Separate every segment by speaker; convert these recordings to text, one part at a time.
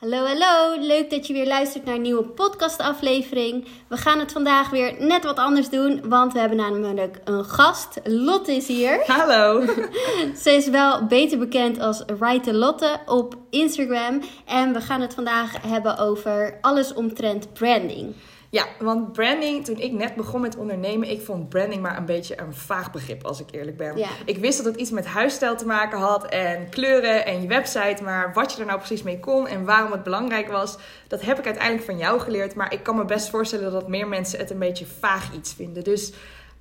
Speaker 1: Hallo, hallo. Leuk dat je weer luistert naar een nieuwe podcastaflevering. We gaan het vandaag weer net wat anders doen, want we hebben namelijk een gast. Lotte is hier.
Speaker 2: Hallo.
Speaker 1: Ze is wel beter bekend als Write Lotte op Instagram. En we gaan het vandaag hebben over alles omtrent branding.
Speaker 2: Ja, want branding, toen ik net begon met ondernemen, ik vond branding maar een beetje een vaag begrip, als ik eerlijk ben.
Speaker 1: Ja.
Speaker 2: Ik wist dat het iets met huisstijl te maken had en kleuren en je website, maar wat je er nou precies mee kon en waarom het belangrijk was, dat heb ik uiteindelijk van jou geleerd. Maar ik kan me best voorstellen dat meer mensen het een beetje vaag iets vinden. Dus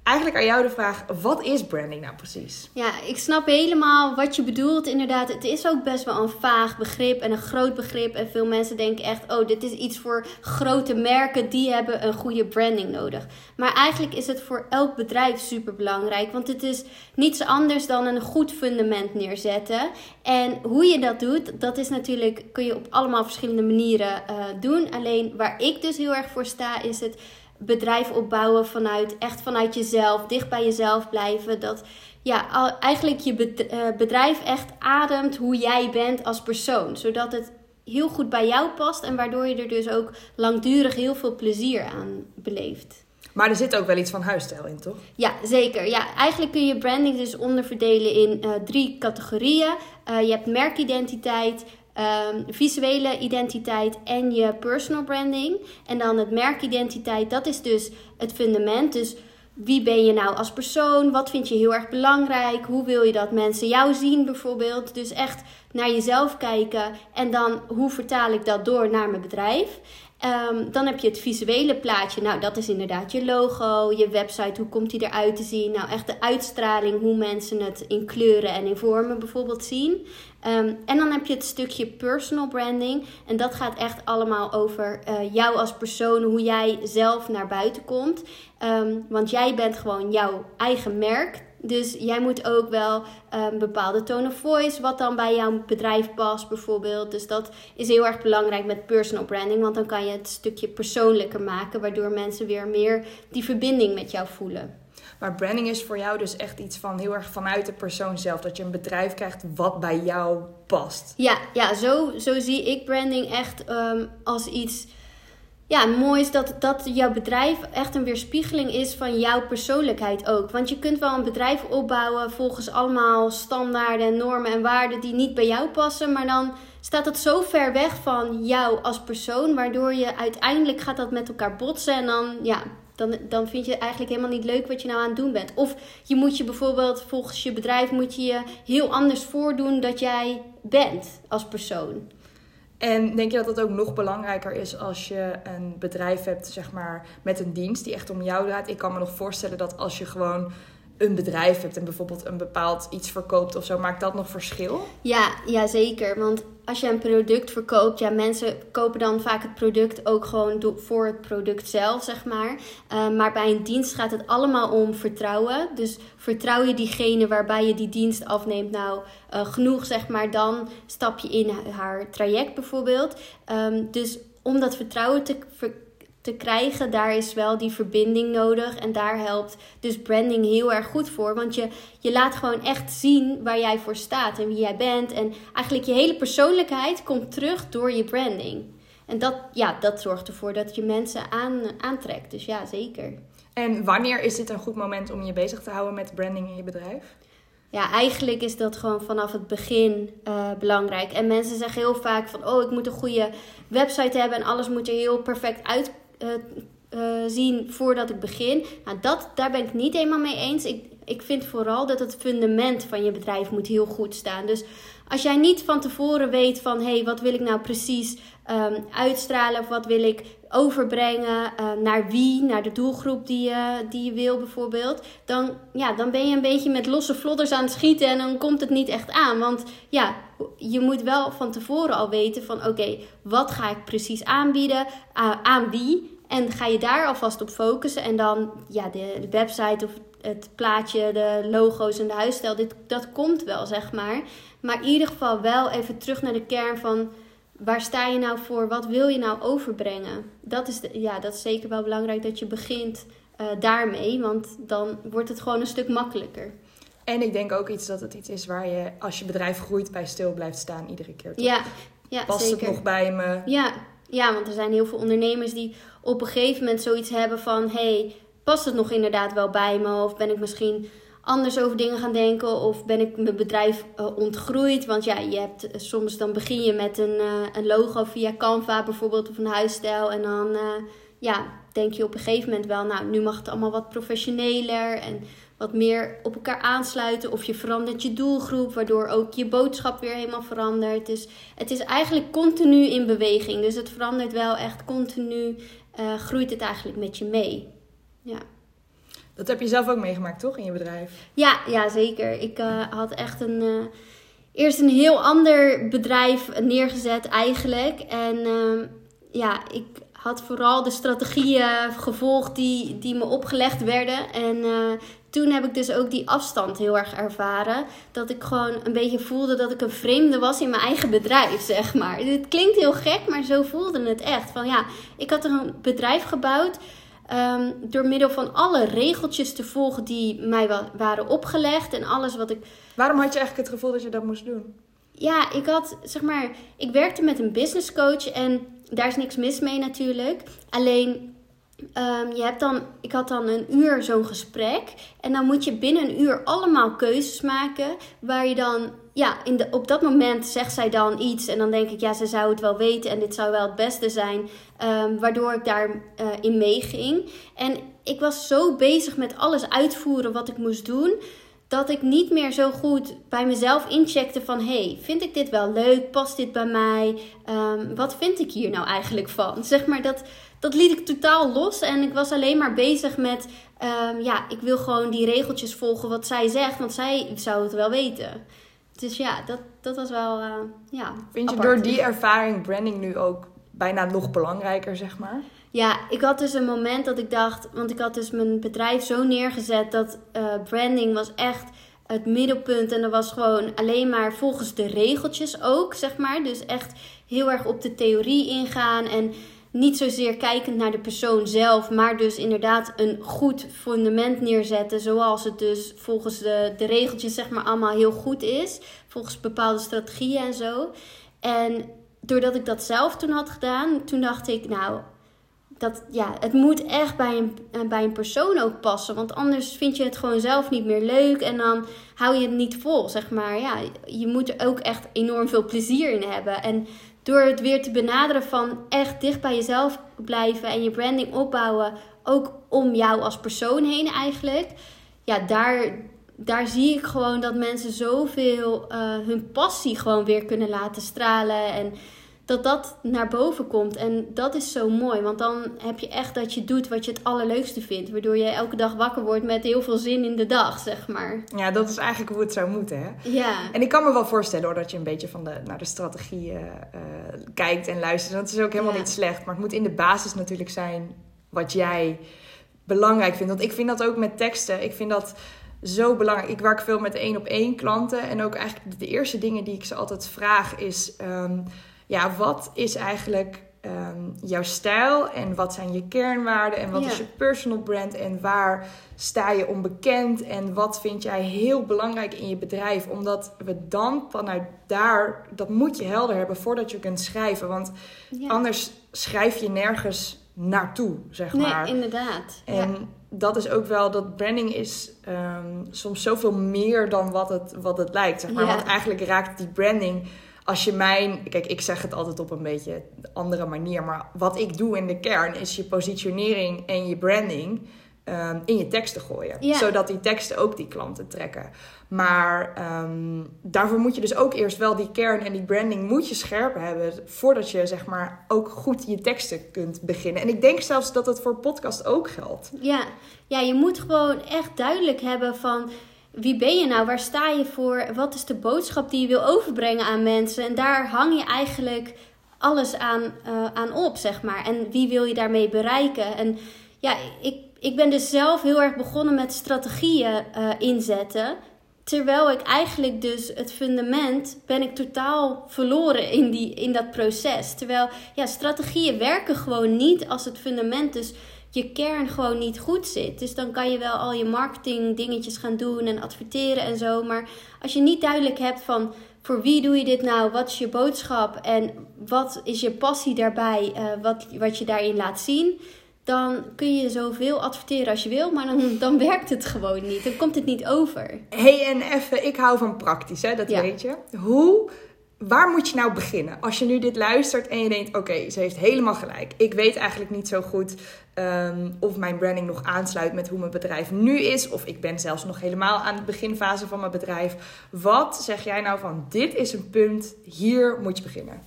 Speaker 2: eigenlijk aan jou de vraag, wat is branding nou precies?
Speaker 1: Ja, ik snap helemaal wat je bedoelt. Inderdaad, het is ook best wel een vaag begrip en een groot begrip. En veel mensen denken echt, oh, dit is iets voor grote merken. Die hebben een goede branding nodig. Maar eigenlijk is het voor elk bedrijf super belangrijk. Want het is niets anders dan een goed fundament neerzetten. En hoe je dat doet, dat is natuurlijk, kun je op allemaal verschillende manieren uh, doen. Alleen waar ik dus heel erg voor sta, is het bedrijf opbouwen vanuit echt vanuit jezelf, dicht bij jezelf blijven. Dat ja, eigenlijk je bedrijf echt ademt hoe jij bent als persoon, zodat het heel goed bij jou past en waardoor je er dus ook langdurig heel veel plezier aan beleeft.
Speaker 2: Maar er zit ook wel iets van huisstijl in, toch?
Speaker 1: Ja, zeker. Ja, eigenlijk kun je branding dus onderverdelen in uh, drie categorieën. Uh, je hebt merkidentiteit, um, visuele identiteit en je personal branding. En dan het merkidentiteit, dat is dus het fundament. Dus wie ben je nou als persoon? Wat vind je heel erg belangrijk? Hoe wil je dat mensen jou zien bijvoorbeeld? Dus echt naar jezelf kijken en dan hoe vertaal ik dat door naar mijn bedrijf? Um, dan heb je het visuele plaatje. Nou, dat is inderdaad je logo, je website, hoe komt die eruit te zien? Nou, echt de uitstraling, hoe mensen het in kleuren en in vormen bijvoorbeeld zien. Um, en dan heb je het stukje personal branding. En dat gaat echt allemaal over uh, jou als persoon, hoe jij zelf naar buiten komt. Um, want jij bent gewoon jouw eigen merk. Dus jij moet ook wel een um, bepaalde tone of voice, wat dan bij jouw bedrijf past, bijvoorbeeld. Dus dat is heel erg belangrijk met personal branding, want dan kan je het stukje persoonlijker maken, waardoor mensen weer meer die verbinding met jou voelen.
Speaker 2: Maar branding is voor jou dus echt iets van heel erg vanuit de persoon zelf. Dat je een bedrijf krijgt wat bij jou past.
Speaker 1: Ja, ja zo, zo zie ik branding echt um, als iets ja, mooi is dat, dat jouw bedrijf echt een weerspiegeling is van jouw persoonlijkheid ook. Want je kunt wel een bedrijf opbouwen volgens allemaal standaarden en normen en waarden die niet bij jou passen. Maar dan staat het zo ver weg van jou als persoon, waardoor je uiteindelijk gaat dat met elkaar botsen. En dan, ja, dan, dan vind je eigenlijk helemaal niet leuk wat je nou aan het doen bent. Of je moet je bijvoorbeeld volgens je bedrijf moet je, je heel anders voordoen dat jij bent als persoon.
Speaker 2: En denk je dat dat ook nog belangrijker is als je een bedrijf hebt, zeg maar, met een dienst die echt om jou draait? Ik kan me nog voorstellen dat als je gewoon een bedrijf hebt en bijvoorbeeld een bepaald iets verkoopt of zo, maakt dat nog verschil?
Speaker 1: Ja, ja zeker. Want als je een product verkoopt, ja, mensen kopen dan vaak het product ook gewoon voor het product zelf, zeg maar. Uh, maar bij een dienst gaat het allemaal om vertrouwen. Dus vertrouw je diegene waarbij je die dienst afneemt nou uh, genoeg, zeg maar, dan stap je in haar traject bijvoorbeeld. Um, dus om dat vertrouwen te te krijgen, daar is wel die verbinding nodig. En daar helpt dus branding heel erg goed voor. Want je, je laat gewoon echt zien waar jij voor staat en wie jij bent. En eigenlijk je hele persoonlijkheid komt terug door je branding. En dat, ja, dat zorgt ervoor dat je mensen aan, aantrekt. Dus ja, zeker.
Speaker 2: En wanneer is dit een goed moment om je bezig te houden met branding in je bedrijf?
Speaker 1: Ja, eigenlijk is dat gewoon vanaf het begin uh, belangrijk. En mensen zeggen heel vaak van, oh, ik moet een goede website hebben en alles moet er heel perfect uit uh, uh, zien voordat ik begin. Nou, dat, daar ben ik niet helemaal mee eens. Ik, ik vind vooral dat het fundament van je bedrijf moet heel goed staan. Dus als jij niet van tevoren weet van hé, hey, wat wil ik nou precies um, uitstralen of wat wil ik overbrengen uh, naar wie, naar de doelgroep die je, die je wil bijvoorbeeld, dan, ja, dan ben je een beetje met losse vlodders aan het schieten en dan komt het niet echt aan. Want ja, je moet wel van tevoren al weten van oké, wat ga ik precies aanbieden, aan wie en ga je daar alvast op focussen en dan ja, de, de website of het plaatje, de logo's en de huisstijl, dit, dat komt wel zeg maar. Maar in ieder geval wel even terug naar de kern van waar sta je nou voor? Wat wil je nou overbrengen? Dat is, de, ja, dat is zeker wel belangrijk dat je begint uh, daarmee, want dan wordt het gewoon een stuk makkelijker.
Speaker 2: En ik denk ook iets dat het iets is waar je, als je bedrijf groeit, bij stil blijft staan iedere keer. Toch?
Speaker 1: Ja, Ja,
Speaker 2: Past
Speaker 1: zeker.
Speaker 2: het nog bij me?
Speaker 1: Ja. ja, want er zijn heel veel ondernemers die op een gegeven moment zoiets hebben van... hey, past het nog inderdaad wel bij me? Of ben ik misschien anders over dingen gaan denken? Of ben ik mijn bedrijf uh, ontgroeid? Want ja, je hebt, uh, soms dan begin je met een, uh, een logo via Canva bijvoorbeeld... of een huisstijl en dan ja, denk je op een gegeven moment wel... nou, nu mag het allemaal wat professioneler en wat meer op elkaar aansluiten. Of je verandert je doelgroep, waardoor ook je boodschap weer helemaal verandert. Dus het is eigenlijk continu in beweging. Dus het verandert wel echt continu, groeit het eigenlijk met je mee. Ja.
Speaker 2: Dat heb je zelf ook meegemaakt, toch, in je bedrijf?
Speaker 1: Ja, ja zeker. Ik uh, had echt een, uh, eerst een heel ander bedrijf neergezet eigenlijk. En ja, ik had vooral de strategieën gevolgd die, die me opgelegd werden. En uh, toen heb ik dus ook die afstand heel erg ervaren. Dat ik gewoon een beetje voelde dat ik een vreemde was in mijn eigen bedrijf, zeg maar. Het klinkt heel gek, maar zo voelde het echt. Van ja, ik had een bedrijf gebouwd. Um, door middel van alle regeltjes te volgen die mij wa waren opgelegd. En alles wat ik.
Speaker 2: Waarom had je eigenlijk het gevoel dat je dat moest doen?
Speaker 1: Ja, ik had, zeg maar, ik werkte met een business coach en daar is niks mis mee natuurlijk. Alleen, um, je hebt dan, ik had dan een uur zo'n gesprek. En dan moet je binnen een uur allemaal keuzes maken. Waar je dan, ja, in de, op dat moment zegt zij dan iets. En dan denk ik, ja, ze zou het wel weten en dit zou wel het beste zijn. Um, waardoor ik daarin uh, in meeging. En ik was zo bezig met alles uitvoeren wat ik moest doen dat ik niet meer zo goed bij mezelf incheckte van... hey, vind ik dit wel leuk? Past dit bij mij? Um, wat vind ik hier nou eigenlijk van? Zeg maar, dat, dat liet ik totaal los. En ik was alleen maar bezig met... Um, ja, ik wil gewoon die regeltjes volgen wat zij zegt. Want zij zou het wel weten. Dus ja, dat, dat was wel, uh, ja,
Speaker 2: Vind je
Speaker 1: apart.
Speaker 2: door die ervaring branding nu ook bijna nog belangrijker, zeg maar?
Speaker 1: Ja, ik had dus een moment dat ik dacht, want ik had dus mijn bedrijf zo neergezet dat uh, branding was echt het middelpunt. En dat was gewoon alleen maar volgens de regeltjes ook, zeg maar. Dus echt heel erg op de theorie ingaan en niet zozeer kijkend naar de persoon zelf, maar dus inderdaad een goed fundament neerzetten. Zoals het dus volgens de, de regeltjes, zeg maar, allemaal heel goed is. Volgens bepaalde strategieën en zo. En doordat ik dat zelf toen had gedaan, toen dacht ik, nou, dat, ja, het moet echt bij een, bij een persoon ook passen. Want anders vind je het gewoon zelf niet meer leuk. En dan hou je het niet vol, zeg maar. Ja, je moet er ook echt enorm veel plezier in hebben. En door het weer te benaderen van echt dicht bij jezelf blijven en je branding opbouwen. Ook om jou als persoon heen eigenlijk. Ja, daar, daar zie ik gewoon dat mensen zoveel uh, hun passie gewoon weer kunnen laten stralen. En dat dat naar boven komt. En dat is zo mooi. Want dan heb je echt dat je doet wat je het allerleukste vindt. Waardoor je elke dag wakker wordt met heel veel zin in de dag, zeg maar.
Speaker 2: Ja, dat is eigenlijk hoe het zou moeten, hè?
Speaker 1: Ja.
Speaker 2: En ik kan me wel voorstellen hoor, dat je een beetje van de, naar de strategie uh, kijkt en luistert. Dat is ook helemaal ja. niet slecht. Maar het moet in de basis natuurlijk zijn wat jij belangrijk vindt. Want ik vind dat ook met teksten. Ik vind dat zo belangrijk. Ik werk veel met één op één klanten. En ook eigenlijk de eerste dingen die ik ze altijd vraag is... Um, ja, wat is eigenlijk um, jouw stijl en wat zijn je kernwaarden en wat is je personal brand en waar sta je onbekend en wat vind jij heel belangrijk in je bedrijf? Omdat we dan vanuit daar, dat moet je helder hebben voordat je kunt schrijven. Want anders schrijf je nergens naartoe, zeg
Speaker 1: Nee,
Speaker 2: maar.
Speaker 1: inderdaad.
Speaker 2: En
Speaker 1: ja.
Speaker 2: dat is ook wel dat branding is ehm, soms zoveel meer dan wat het, wat het lijkt. Zeg maar. Want eigenlijk raakt die branding. Als je mijn. Kijk, ik zeg het altijd op een beetje andere manier. Maar wat ik doe in de kern is je positionering en je branding ehm, in je teksten gooien. Zodat die teksten ook die klanten trekken. Maar ehm, daarvoor moet je dus ook eerst wel die kern en die branding moet je scherp hebben. Voordat je zeg maar ook goed je teksten kunt beginnen. En ik denk zelfs dat het voor podcast ook geldt.
Speaker 1: Ja. ja, je moet gewoon echt duidelijk hebben van wie ben je nou? Waar sta je voor? Wat is de boodschap die je wil overbrengen aan mensen? En daar hang je eigenlijk alles aan, uh, aan op, zeg maar. En wie wil je daarmee bereiken? En ja, ik, ik ben dus zelf heel erg begonnen met strategieën uh, inzetten. Terwijl ik eigenlijk dus het fundament ben ik totaal verloren in, die, in dat proces. Terwijl ja, strategieën werken gewoon niet als het fundament dus je kern gewoon niet goed zit. Dus dan kan je wel al je marketing dingetjes gaan doen en adverteren en zo. Maar als je niet duidelijk hebt van voor wie doe je dit nou? Wat is je boodschap? En wat is je passie daarbij? Uh, wat, wat je daarin laat zien? Dan kun je zoveel adverteren als je wil, maar dan, dan werkt het gewoon niet. Dan komt het niet over.
Speaker 2: hey, en even, ik hou van praktisch, hè? dat weet je. Hoe waar moet je nou beginnen? Als je nu dit luistert en je denkt: oké, ze heeft helemaal gelijk. Ik weet eigenlijk niet zo goed um, of mijn branding nog aansluit met hoe mijn bedrijf nu is. Of ik ben zelfs nog helemaal aan de beginfase van mijn bedrijf. Wat zeg jij nou van: dit is een punt, hier moet je beginnen?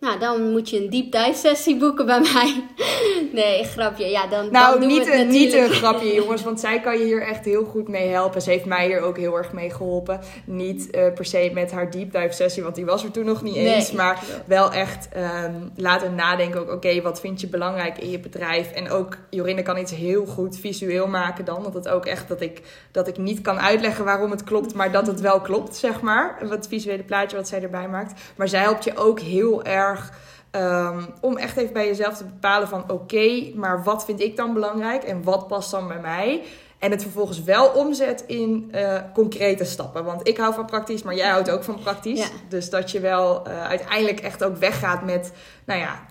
Speaker 1: Nou, dan moet je een deep dive sessie boeken bij mij. Nee, grapje. Ja, dan,
Speaker 2: nou,
Speaker 1: dan
Speaker 2: niet, een, niet een grapje, jongens. Want zij kan je hier echt heel goed mee helpen. Ze heeft mij hier ook heel erg mee geholpen. Niet uh, per se met haar deep dive sessie, want die was er toen nog niet eens. Maar wel echt um, laten nadenken ook. Oké, wat vind je belangrijk in je bedrijf? En ook, Jorinde kan iets heel goed visueel maken dan. Want het ook echt dat ik, dat ik niet kan uitleggen waarom het klopt. Maar dat het wel klopt, zeg maar. Het visuele plaatje wat zij erbij maakt. Maar zij helpt je ook heel erg Ehm, om echt even bij jezelf te bepalen van oké, maar wat vind ik dan belangrijk en wat past dan bij mij? En het vervolgens wel omzet in uh, concrete stappen. Want ik hou van praktisch, maar jij houdt ook van praktisch. Dus dat je wel uh, uiteindelijk echt ook weggaat met, nou ja,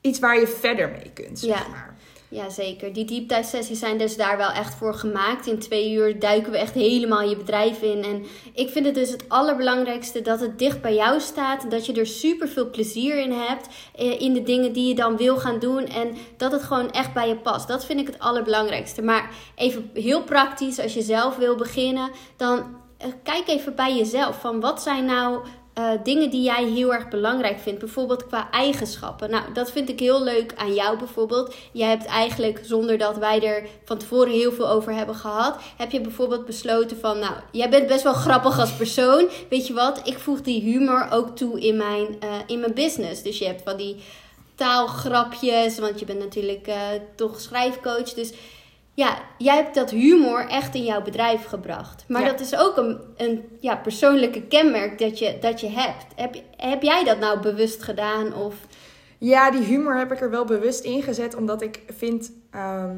Speaker 2: iets waar je verder mee kunt. Zeg maar.
Speaker 1: Ja, zeker. Die deep dive sessies zijn dus daar wel echt voor gemaakt. In twee uur duiken we echt helemaal je bedrijf in. En ik vind het dus het allerbelangrijkste dat het dicht bij jou staat. Dat je er super veel plezier in hebt. Eh, in de dingen die je dan wil gaan doen. En dat het gewoon echt bij je past. Dat vind ik het allerbelangrijkste. Maar even heel praktisch, als je zelf wil beginnen, dan eh, kijk even bij jezelf. Van wat zijn nou uh, dingen die jij heel erg belangrijk vindt. Bijvoorbeeld qua eigenschappen. Nou, dat vind ik heel leuk aan jou bijvoorbeeld. Jij hebt eigenlijk, zonder dat wij er van tevoren heel veel over hebben gehad, heb je bijvoorbeeld besloten van, nou, jij bent best wel grappig als persoon. Weet je wat? Ik voeg die humor ook toe in mijn, uh, in mijn business. Dus je hebt van die taalgrapjes, want je bent natuurlijk uh, toch schrijfcoach. Dus ja, jij hebt dat humor echt in jouw bedrijf gebracht. Maar dat is ook een, een ja, persoonlijke kenmerk dat je, dat je hebt. Heb, heb jij dat nou bewust gedaan? Of...
Speaker 2: Ja, die humor heb ik er wel bewust ingezet, omdat ik vind. Ehm,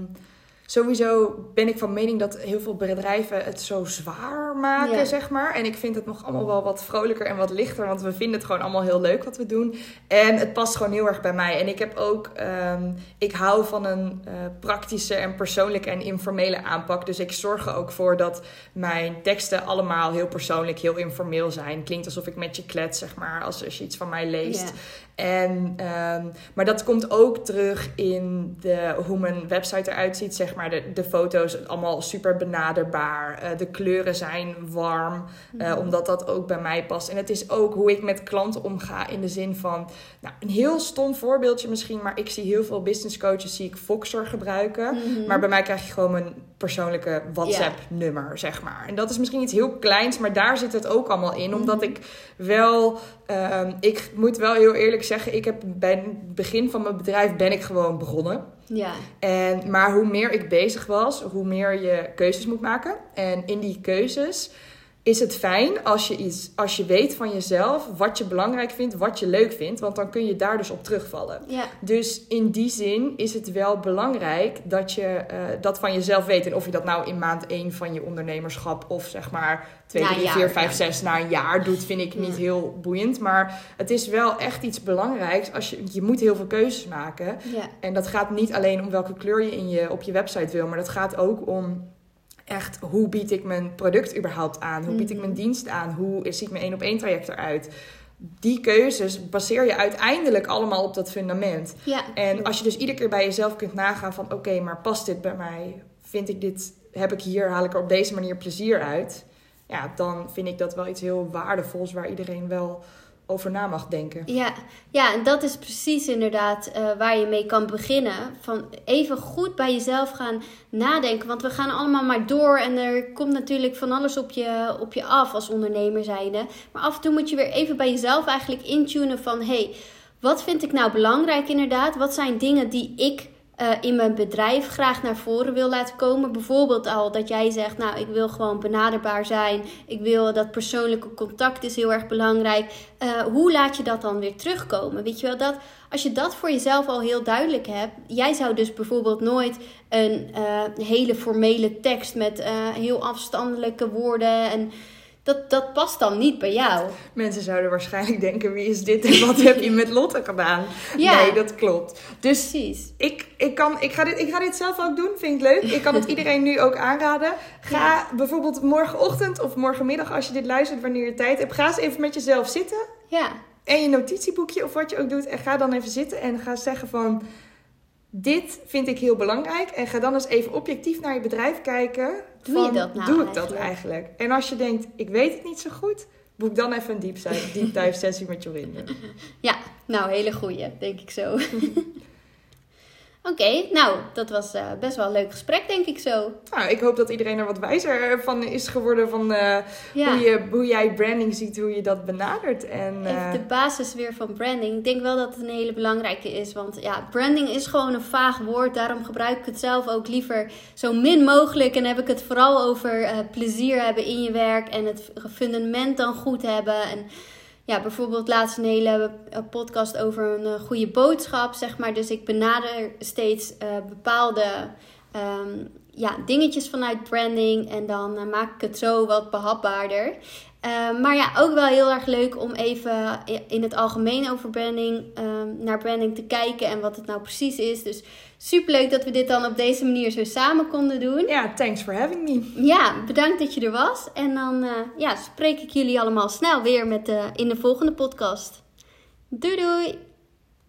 Speaker 2: sowieso ben ik van mening dat heel veel bedrijven het zo zwaar maken, zeg maar. En ik vind het nog allemaal wel wat vrolijker en wat lichter, want we vinden het gewoon allemaal heel leuk wat we doen. En het past gewoon heel erg bij mij. En ik heb ook, um, ik hou van een uh, praktische en persoonlijke en informele aanpak. Dus ik zorg er ook voor dat mijn teksten allemaal heel persoonlijk, heel informeel zijn. Klinkt alsof ik met je klets, zeg maar, als, als je iets van mij leest. En, um, maar dat komt ook terug in de, hoe mijn website eruit ziet, zeg maar. De, de foto's allemaal super benaderbaar. Uh, de kleuren zijn warm, uh, mm. omdat dat ook bij mij past. En het is ook hoe ik met klanten omga in de zin van... Nou, een heel stom voorbeeldje misschien, maar ik zie heel veel business coaches... zie ik Voxer gebruiken. Mm-hmm. Maar bij mij krijg je gewoon mijn persoonlijke WhatsApp-nummer, zeg maar. En dat is misschien iets heel kleins, maar daar zit het ook allemaal in. Omdat mm-hmm. ik wel... Um, ik moet wel heel eerlijk zeggen, ik heb bij het begin van mijn bedrijf ben ik gewoon begonnen.
Speaker 1: Ja.
Speaker 2: En, maar hoe meer ik bezig was, hoe meer je keuzes moet maken. En in die keuzes is het fijn als je, iets, als je weet van jezelf wat je belangrijk vindt, wat je leuk vindt, want dan kun je daar dus op terugvallen.
Speaker 1: Ja.
Speaker 2: Dus in die zin is het wel belangrijk dat je uh, dat van jezelf weet. En of je dat nou in maand 1 van je ondernemerschap of zeg maar 2, 3, 4, 5, 6 na een jaar doet, vind ik niet heel boeiend. Maar het is wel echt iets belangrijks. Als je, je moet heel veel keuzes maken.
Speaker 1: Ja.
Speaker 2: En dat gaat niet alleen om welke kleur je, in je op je website wil, maar dat gaat ook om echt hoe bied ik mijn product überhaupt aan? Hoe bied ik mijn mhm. dienst aan? Hoe ziet mijn één op één traject eruit? Die keuzes baseer je uiteindelijk allemaal op dat fundament.
Speaker 1: Ja,
Speaker 2: en als je dus iedere keer bij jezelf kunt nagaan van oké, maar past dit bij mij? Vind ik dit, heb ik hier, haal ik er op deze manier plezier uit? Ja, dan vind ik dat wel iets heel waardevols waar iedereen wel over na mag denken.
Speaker 1: Ja, ja en dat is precies inderdaad uh, waar je mee kan beginnen. Van even goed bij jezelf gaan nadenken. Want we gaan allemaal maar door en er komt natuurlijk van alles op je, op je af als ondernemer zijnde. Maar af en toe moet je weer even bij jezelf eigenlijk intunen van... hey, wat vind ik nou belangrijk inderdaad? Wat zijn dingen die ik uh, in mijn bedrijf graag naar voren wil laten komen. Bijvoorbeeld al dat jij zegt, nou ik wil gewoon benaderbaar zijn. Ik wil dat persoonlijke contact is heel erg belangrijk. Uh, hoe laat je dat dan weer terugkomen? Weet je wel, dat, als je dat voor jezelf al heel duidelijk hebt. Jij zou dus bijvoorbeeld nooit een uh, hele formele tekst met heel afstandelijke woorden en dat, dat past dan niet bij jou.
Speaker 2: Mensen zouden waarschijnlijk denken, wie is dit en wat heb je met Lotte gedaan?
Speaker 1: Ja.
Speaker 2: Nee, dat klopt. Dus
Speaker 1: Precies.
Speaker 2: ik, ik, kan, ik, ga dit, ik ga dit zelf ook doen, vind ik leuk. Ik kan het iedereen nu ook aanraden. Ga bijvoorbeeld morgenochtend of morgenmiddag, als je dit luistert, wanneer je tijd hebt, ga eens even met jezelf zitten.
Speaker 1: Ja,
Speaker 2: En je notitieboekje of wat je ook doet. En ga dan even zitten en ga zeggen van... Dit vind ik heel belangrijk. En ga dan eens even objectief naar je bedrijf kijken.
Speaker 1: Doe je dat nou
Speaker 2: Doe ik dat
Speaker 1: eigenlijk?
Speaker 2: En als je denkt, ik weet het niet zo goed... Boek dan even een deep deep dive sessie met Jorinde.
Speaker 1: ja. nou, hele goeie, denk ik zo. Oké, nou, dat was eh, best wel een leuk gesprek, denk ik zo.
Speaker 2: Nou, ik hoop dat iedereen er wat wijzer van is geworden. Van eh,
Speaker 1: Ja.
Speaker 2: hoe, je, hoe jij branding ziet, hoe je dat benadert. En, eh,
Speaker 1: Even de basis weer van branding. Ik denk wel dat het een hele belangrijke is. Want ja, branding is gewoon een vaag woord. Daarom gebruik ik het zelf ook liever zo min mogelijk. En heb ik het vooral over plezier hebben in je werk. En het fundament dan goed hebben. En ja, bijvoorbeeld laatst een hele eh, podcast over een eh, goede boodschap, zeg maar. Dus ik benader steeds eh, bepaalde ehm, ja, dingetjes vanuit branding. En dan maak ik het zo wat behapbaarder. Eh, maar ja, ook wel heel erg leuk om even in het algemeen over branding, ehm, naar branding te kijken en wat het nou precies is. Dus superleuk dat we dit dan op deze manier zo samen konden doen.
Speaker 2: ja, thanks for having me.
Speaker 1: Ja, bedankt dat je er was. En dan eh, ja, spreek ik jullie allemaal snel weer met, eh, in de volgende podcast. Doei doei!